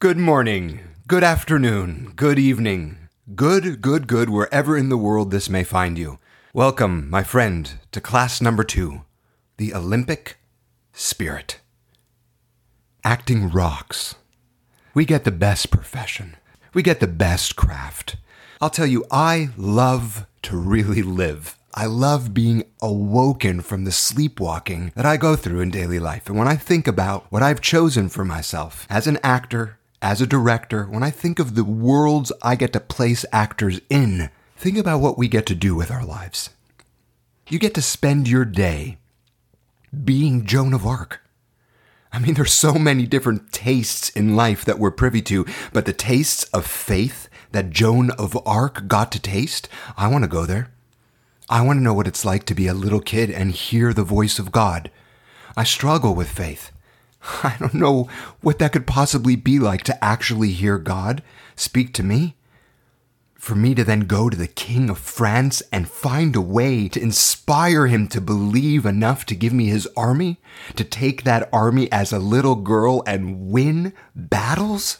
Good morning, good afternoon, good evening, good, good, good, wherever in the world this may find you. Welcome, my friend, to class number two the Olympic Spirit. Acting rocks. We get the best profession, we get the best craft. I'll tell you, I love to really live. I love being awoken from the sleepwalking that I go through in daily life. And when I think about what I've chosen for myself as an actor, as a director, when I think of the worlds I get to place actors in, think about what we get to do with our lives. You get to spend your day being Joan of Arc. I mean, there's so many different tastes in life that we're privy to, but the tastes of faith that Joan of Arc got to taste, I want to go there. I want to know what it's like to be a little kid and hear the voice of God. I struggle with faith. I don't know what that could possibly be like to actually hear God speak to me. For me to then go to the King of France and find a way to inspire him to believe enough to give me his army, to take that army as a little girl and win battles?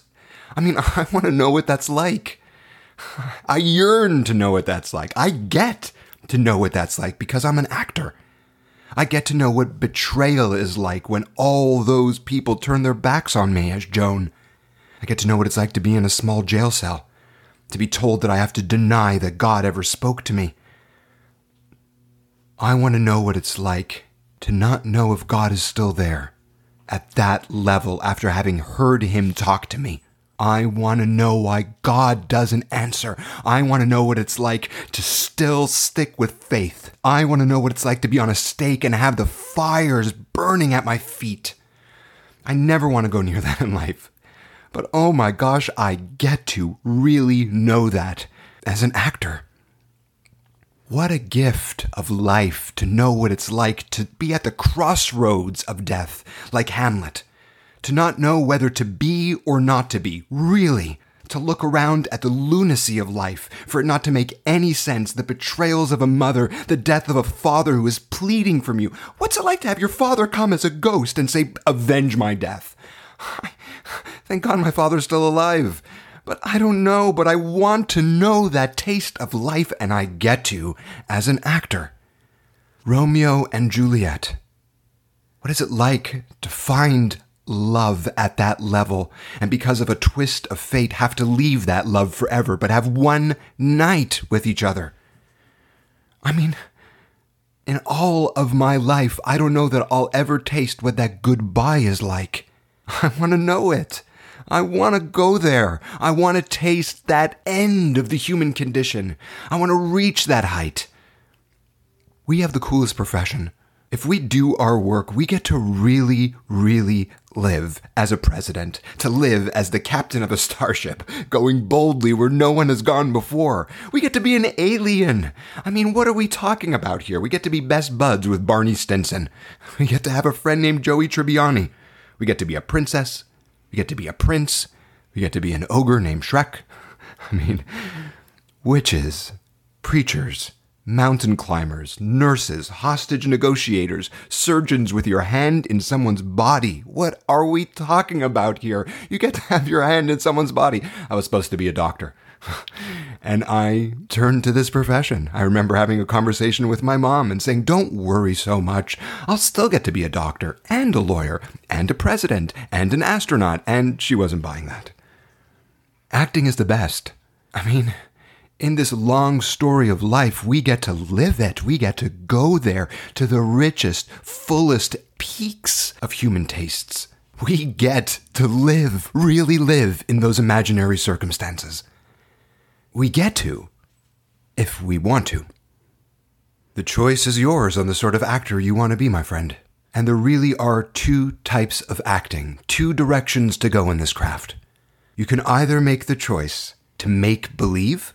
I mean, I want to know what that's like. I yearn to know what that's like. I get to know what that's like because I'm an actor. I get to know what betrayal is like when all those people turn their backs on me as Joan. I get to know what it's like to be in a small jail cell, to be told that I have to deny that God ever spoke to me. I want to know what it's like to not know if God is still there at that level after having heard Him talk to me. I want to know why God doesn't answer. I want to know what it's like to still stick with faith. I want to know what it's like to be on a stake and have the fires burning at my feet. I never want to go near that in life. But oh my gosh, I get to really know that as an actor. What a gift of life to know what it's like to be at the crossroads of death, like Hamlet to not know whether to be or not to be, really, to look around at the lunacy of life, for it not to make any sense, the betrayals of a mother, the death of a father who is pleading from you. What's it like to have your father come as a ghost and say, Avenge my death? Thank God my father's still alive. But I don't know, but I want to know that taste of life, and I get to as an actor. Romeo and Juliet. What is it like to find love at that level, and because of a twist of fate, have to leave that love forever, but have one night with each other. I mean, in all of my life, I don't know that I'll ever taste what that goodbye is like. I want to know it. I want to go there. I want to taste that end of the human condition. I want to reach that height. We have the coolest profession. If we do our work, we get to really, really live as a president, to live as the captain of a starship, going boldly where no one has gone before. We get to be an alien. I mean, what are we talking about here? We get to be best buds with Barney Stinson. We get to have a friend named Joey Tribbiani. We get to be a princess. We get to be a prince. We get to be an ogre named Shrek. I mean, witches, preachers, mountain climbers, nurses, hostage negotiators, surgeons with your hand in someone's body. What are we talking about here? You get to have your hand in someone's body. I was supposed to be a doctor. and I turned to this profession. I remember having a conversation with my mom and saying, Don't worry so much. I'll still get to be a doctor and a lawyer and a president and an astronaut. And she wasn't buying that. Acting is the best. I mean, in this long story of life, we get to live it. We get to go there to the richest, fullest peaks of human tastes. We get to live, really live in those imaginary circumstances. We get to, if we want to. The choice is yours on the sort of actor you want to be, my friend. And there really are two types of acting, two directions to go in this craft. You can either make the choice to make believe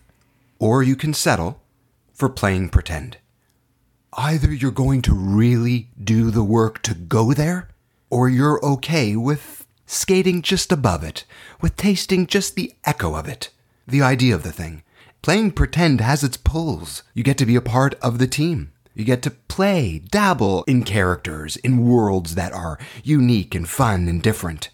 or you can settle for playing pretend. Either you're going to really do the work to go there, or you're okay with skating just above it, with tasting just the echo of it, the idea of the thing. Playing pretend has its pulls. You get to be a part of the team. You get to play, dabble in characters, in worlds that are unique and fun and different.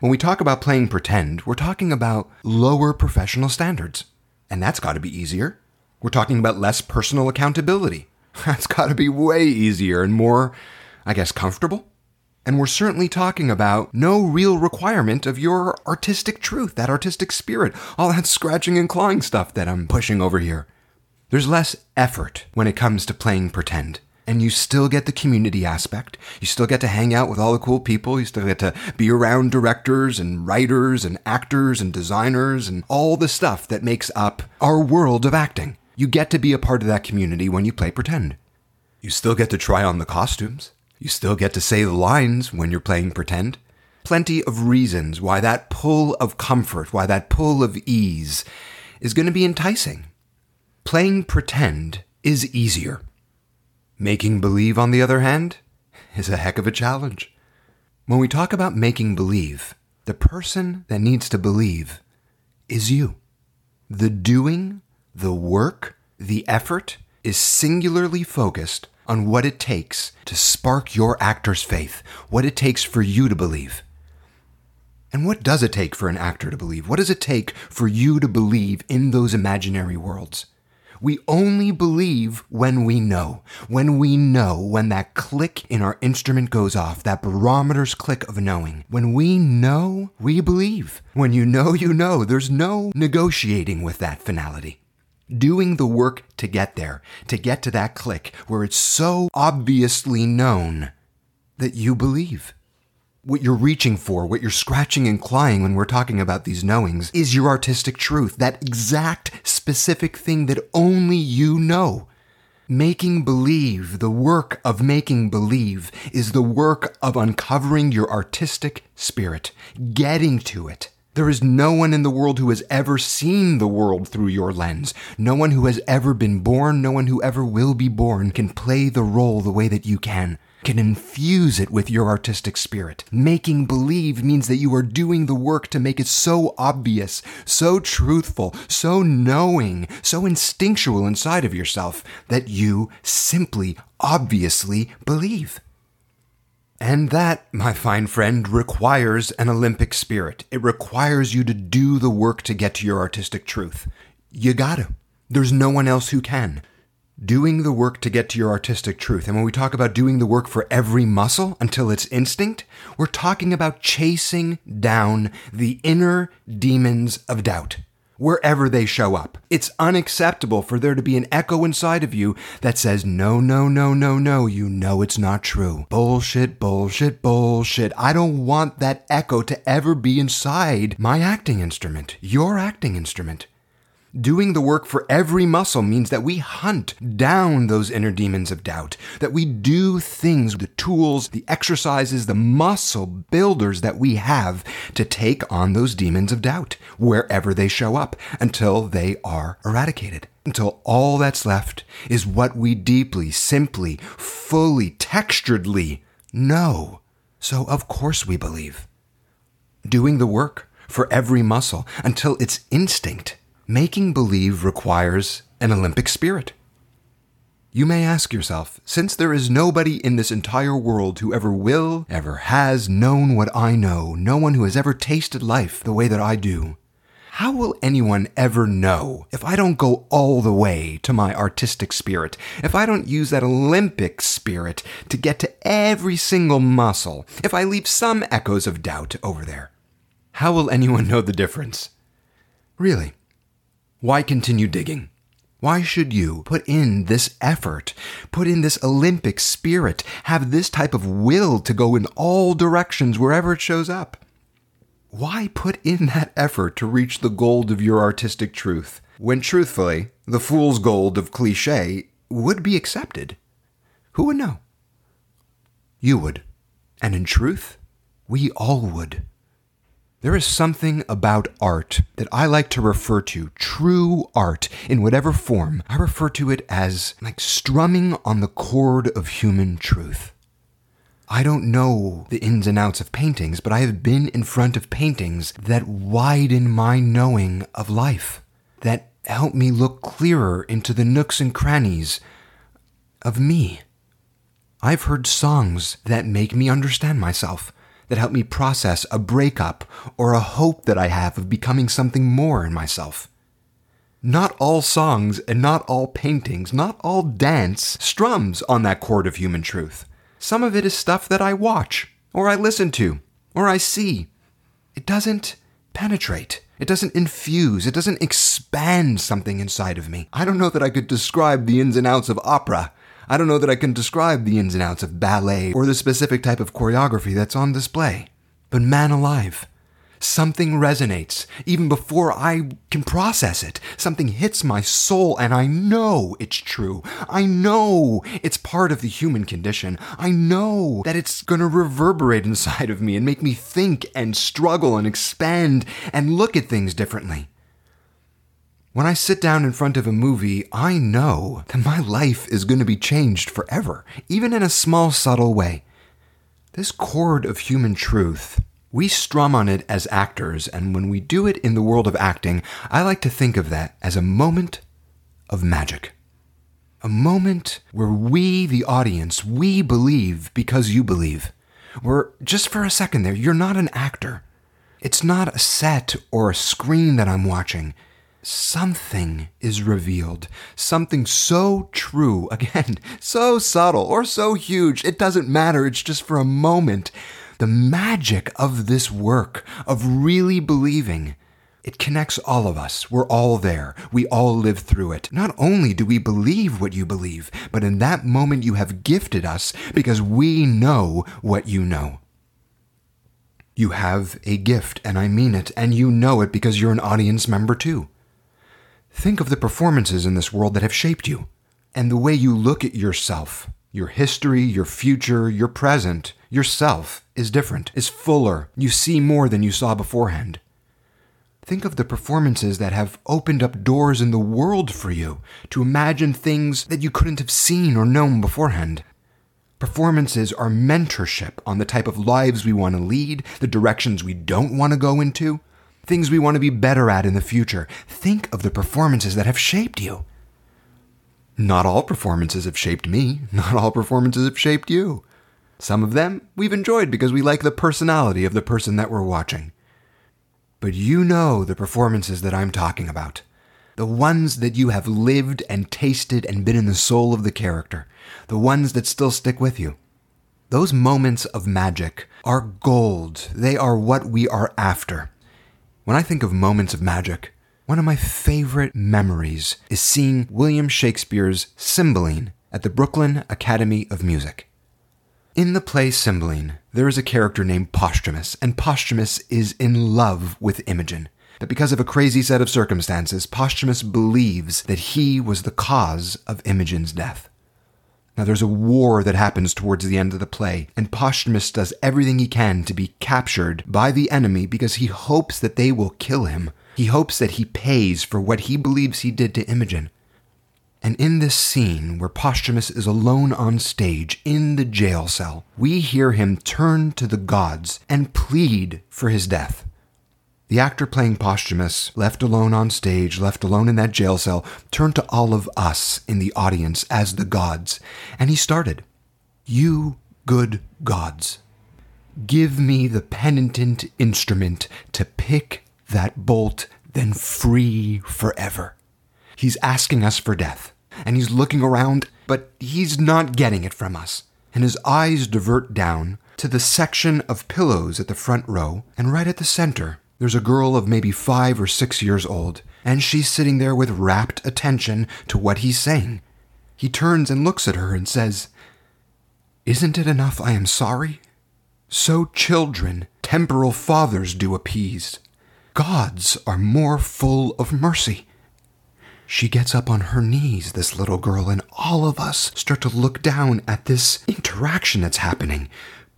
When we talk about playing pretend, we're talking about lower professional standards. And that's got to be easier. We're talking about less personal accountability. That's got to be way easier and more, I guess, comfortable. And we're certainly talking about no real requirement of your artistic truth, that artistic spirit, all that scratching and clawing stuff that I'm pushing over here. There's less effort when it comes to playing pretend and you still get the community aspect. You still get to hang out with all the cool people. You still get to be around directors and writers and actors and designers and all the stuff that makes up our world of acting. You get to be a part of that community when you play pretend. You still get to try on the costumes. You still get to say the lines when you're playing pretend. Plenty of reasons why that pull of comfort, why that pull of ease is going to be enticing. Playing pretend is easier. Making believe, on the other hand, is a heck of a challenge. When we talk about making believe, the person that needs to believe is you. The doing, the work, the effort is singularly focused on what it takes to spark your actor's faith, what it takes for you to believe. And what does it take for an actor to believe? What does it take for you to believe in those imaginary worlds? We only believe when we know. When we know, when that click in our instrument goes off, that barometer's click of knowing. When we know, we believe. When you know, you know. There's no negotiating with that finality. Doing the work to get there, to get to that click where it's so obviously known that you believe what you're reaching for, what you're scratching and clawing when we're talking about these knowings, is your artistic truth, that exact specific thing that only you know. Making believe, the work of making believe, is the work of uncovering your artistic spirit, getting to it. There is no one in the world who has ever seen the world through your lens. No one who has ever been born, no one who ever will be born can play the role the way that you can can infuse it with your artistic spirit. Making believe means that you are doing the work to make it so obvious, so truthful, so knowing, so instinctual inside of yourself that you simply, obviously believe. And that, my fine friend, requires an Olympic spirit. It requires you to do the work to get to your artistic truth. You gotta. There's no one else who can doing the work to get to your artistic truth. And when we talk about doing the work for every muscle until it's instinct, we're talking about chasing down the inner demons of doubt. Wherever they show up. It's unacceptable for there to be an echo inside of you that says, no, no, no, no, no, you know it's not true. Bullshit, bullshit, bullshit. I don't want that echo to ever be inside my acting instrument, your acting instrument. Doing the work for every muscle means that we hunt down those inner demons of doubt, that we do things, the tools, the exercises, the muscle builders that we have to take on those demons of doubt wherever they show up until they are eradicated. Until all that's left is what we deeply, simply, fully, texturedly know. So, of course, we believe. Doing the work for every muscle until it's instinct Making believe requires an Olympic spirit. You may ask yourself, since there is nobody in this entire world who ever will, ever has known what I know, no one who has ever tasted life the way that I do, how will anyone ever know if I don't go all the way to my artistic spirit, if I don't use that Olympic spirit to get to every single muscle, if I leave some echoes of doubt over there? How will anyone know the difference? Really? Why continue digging? Why should you put in this effort, put in this Olympic spirit, have this type of will to go in all directions wherever it shows up? Why put in that effort to reach the gold of your artistic truth when truthfully, the fool's gold of cliche would be accepted? Who would know? You would. And in truth, we all would. There is something about art that I like to refer to, true art, in whatever form. I refer to it as like strumming on the chord of human truth. I don't know the ins and outs of paintings, but I have been in front of paintings that widen my knowing of life, that help me look clearer into the nooks and crannies of me. I've heard songs that make me understand myself that help me process a breakup or a hope that I have of becoming something more in myself. Not all songs and not all paintings, not all dance strums on that chord of human truth. Some of it is stuff that I watch, or I listen to, or I see. It doesn't penetrate. It doesn't infuse. It doesn't expand something inside of me. I don't know that I could describe the ins and outs of opera. I don't know that I can describe the ins and outs of ballet or the specific type of choreography that's on display. But man alive, something resonates even before I can process it. Something hits my soul, and I know it's true. I know it's part of the human condition. I know that it's going to reverberate inside of me and make me think and struggle and expand and look at things differently. When I sit down in front of a movie, I know that my life is going to be changed forever, even in a small, subtle way. This chord of human truth we strum on it as actors, and when we do it in the world of acting, I like to think of that as a moment of magic. A moment where we, the audience, we believe because you believe. Where, just for a second there, you're not an actor. It's not a set or a screen that I'm watching. Something is revealed. Something so true, again, so subtle or so huge, it doesn't matter. It's just for a moment the magic of this work, of really believing. It connects all of us. We're all there. We all live through it. Not only do we believe what you believe, but in that moment you have gifted us because we know what you know. You have a gift, and I mean it, and you know it because you're an audience member too. Think of the performances in this world that have shaped you, and the way you look at yourself, your history, your future, your present, yourself is different, is fuller. You see more than you saw beforehand. Think of the performances that have opened up doors in the world for you to imagine things that you couldn't have seen or known beforehand. Performances are mentorship on the type of lives we want to lead, the directions we don't want to go into, things we want to be better at in the future. Think of the performances that have shaped you. Not all performances have shaped me, not all performances have shaped you. Some of them we've enjoyed because we like the personality of the person that we're watching. But you know the performances that I'm talking about. The ones that you have lived and tasted and been in the soul of the character. The ones that still stick with you. Those moments of magic are gold. They are what we are after. When I think of moments of magic, one of my favorite memories is seeing William Shakespeare's Cymbeline at the Brooklyn Academy of Music. In the play Cymbeline, there is a character named Posthumus, and Posthumus is in love with Imogen. But because of a crazy set of circumstances, Posthumus believes that he was the cause of Imogen's death. Now, there's a war that happens towards the end of the play, and Posthumus does everything he can to be captured by the enemy because he hopes that they will kill him. He hopes that he pays for what he believes he did to Imogen. And in this scene, where Posthumus is alone on stage in the jail cell, we hear him turn to the gods and plead for his death. The actor playing Posthumus, left alone on stage, left alone in that jail cell, turned to all of us in the audience as the gods, and he started, You good gods, give me the penitent instrument to pick that bolt, then free forever. He's asking us for death, and he's looking around, but he's not getting it from us. And his eyes divert down to the section of pillows at the front row, and right at the center, there's a girl of maybe five or six years old, and she's sitting there with rapt attention to what he's saying. He turns and looks at her and says, Isn't it enough I am sorry? So children temporal fathers do appease. Gods are more full of mercy. She gets up on her knees, this little girl, and all of us start to look down at this interaction that's happening.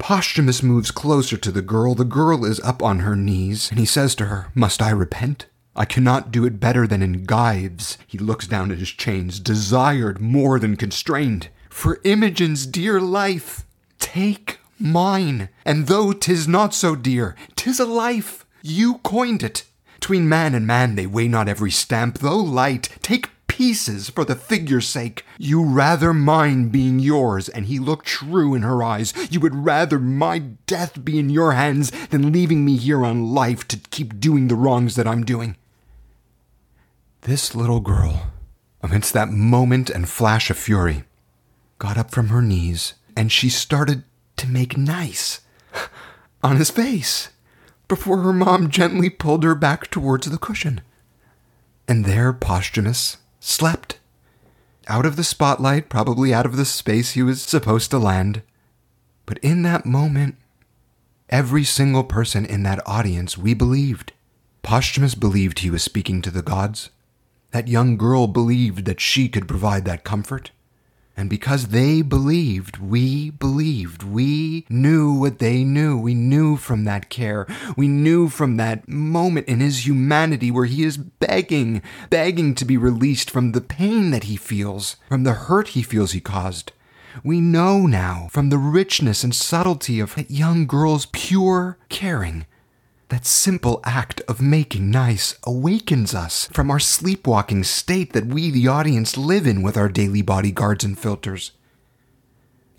Posthumus moves closer to the girl. The girl is up on her knees, and he says to her, Must I repent? I cannot do it better than in gyves. He looks down at his chains, desired more than constrained. For Imogen's dear life, take mine. And though 'tis not so dear, 'tis a life. You coined it. Between man and man they weigh not every stamp, though light. Take pieces for the figure's sake. You rather mine being yours, and he looked true in her eyes. You would rather my death be in your hands than leaving me here on life to keep doing the wrongs that I'm doing. This little girl, amidst that moment and flash of fury, got up from her knees and she started to make nice on his face before her mom gently pulled her back towards the cushion. And there Posthumus slept. Out of the spotlight, probably out of the space he was supposed to land. But in that moment, every single person in that audience we believed. Posthumus believed he was speaking to the gods. That young girl believed that she could provide that comfort. And because they believed, we believed. We knew what they knew. We knew from that care. We knew from that moment in his humanity where he is begging, begging to be released from the pain that he feels, from the hurt he feels he caused. We know now from the richness and subtlety of that young girl's pure caring that simple act of making nice awakens us from our sleepwalking state that we, the audience, live in with our daily bodyguards and filters.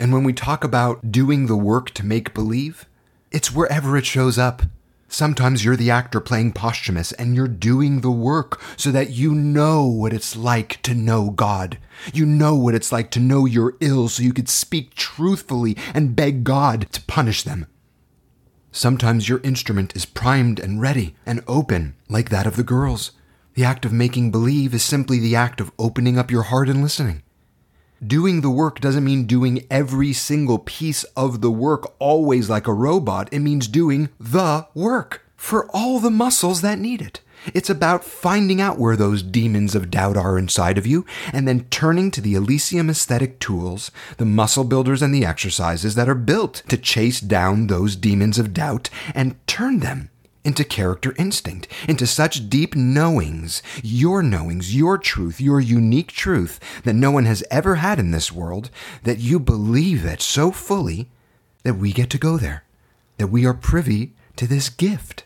And when we talk about doing the work to make believe, it's wherever it shows up. Sometimes you're the actor playing Posthumus and you're doing the work so that you know what it's like to know God. You know what it's like to know you're ill so you could speak truthfully and beg God to punish them. Sometimes your instrument is primed and ready and open, like that of the girls. The act of making believe is simply the act of opening up your heart and listening. Doing the work doesn't mean doing every single piece of the work always like a robot. It means doing the work for all the muscles that need it. It's about finding out where those demons of doubt are inside of you and then turning to the Elysium aesthetic tools, the muscle builders and the exercises that are built to chase down those demons of doubt and turn them into character instinct, into such deep knowings, your knowings, your truth, your unique truth that no one has ever had in this world, that you believe it so fully that we get to go there, that we are privy to this gift,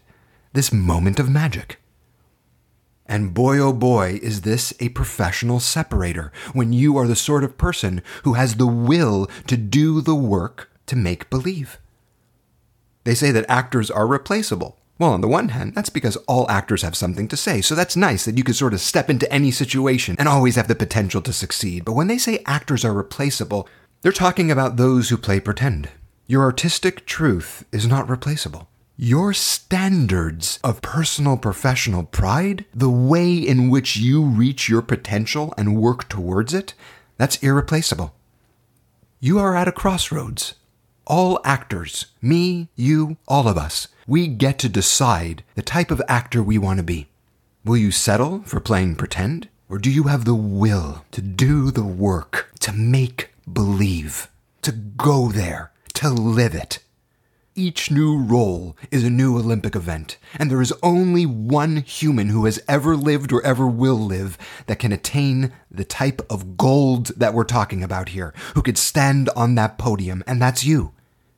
this moment of magic. And boy, oh boy, is this a professional separator when you are the sort of person who has the will to do the work to make believe. They say that actors are replaceable. Well, on the one hand, that's because all actors have something to say, so that's nice that you can sort of step into any situation and always have the potential to succeed. But when they say actors are replaceable, they're talking about those who play pretend. Your artistic truth is not replaceable. Your standards of personal professional pride, the way in which you reach your potential and work towards it, that's irreplaceable. You are at a crossroads. All actors, me, you, all of us, we get to decide the type of actor we want to be. Will you settle for playing pretend? Or do you have the will to do the work, to make believe, to go there, to live it? Each new role is a new Olympic event, and there is only one human who has ever lived or ever will live that can attain the type of gold that we're talking about here, who could stand on that podium, and that's you.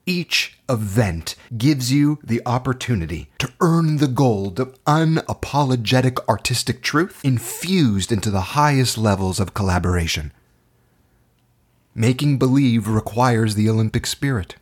Each event gives you the opportunity to earn the gold of unapologetic artistic truth infused into the highest levels of collaboration. Making believe requires the Olympic spirit.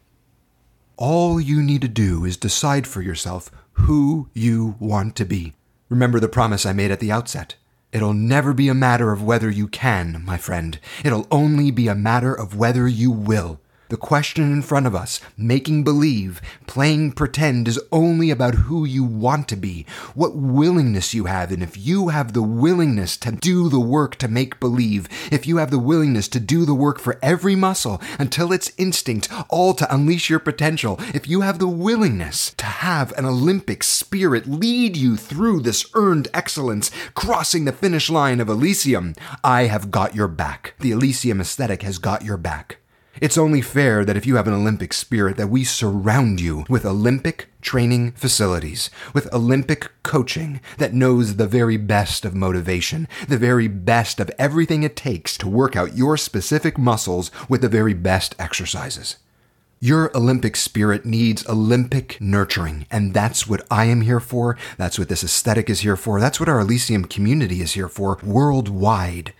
All you need to do is decide for yourself who you want to be. Remember the promise I made at the outset. It'll never be a matter of whether you can, my friend. It'll only be a matter of whether you will. The question in front of us, making believe, playing pretend, is only about who you want to be, what willingness you have, and if you have the willingness to do the work to make believe, if you have the willingness to do the work for every muscle until it's instinct, all to unleash your potential, if you have the willingness to have an Olympic spirit lead you through this earned excellence, crossing the finish line of Elysium, I have got your back. The Elysium aesthetic has got your back. It's only fair that if you have an Olympic spirit that we surround you with Olympic training facilities, with Olympic coaching that knows the very best of motivation, the very best of everything it takes to work out your specific muscles with the very best exercises. Your Olympic spirit needs Olympic nurturing, and that's what I am here for. That's what this aesthetic is here for. That's what our Elysium community is here for worldwide.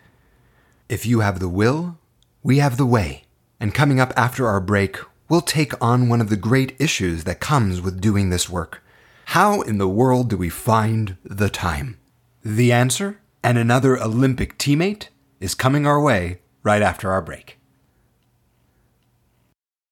If you have the will, we have the way. And coming up after our break, we'll take on one of the great issues that comes with doing this work. How in the world do we find the time? The answer and another Olympic teammate is coming our way right after our break.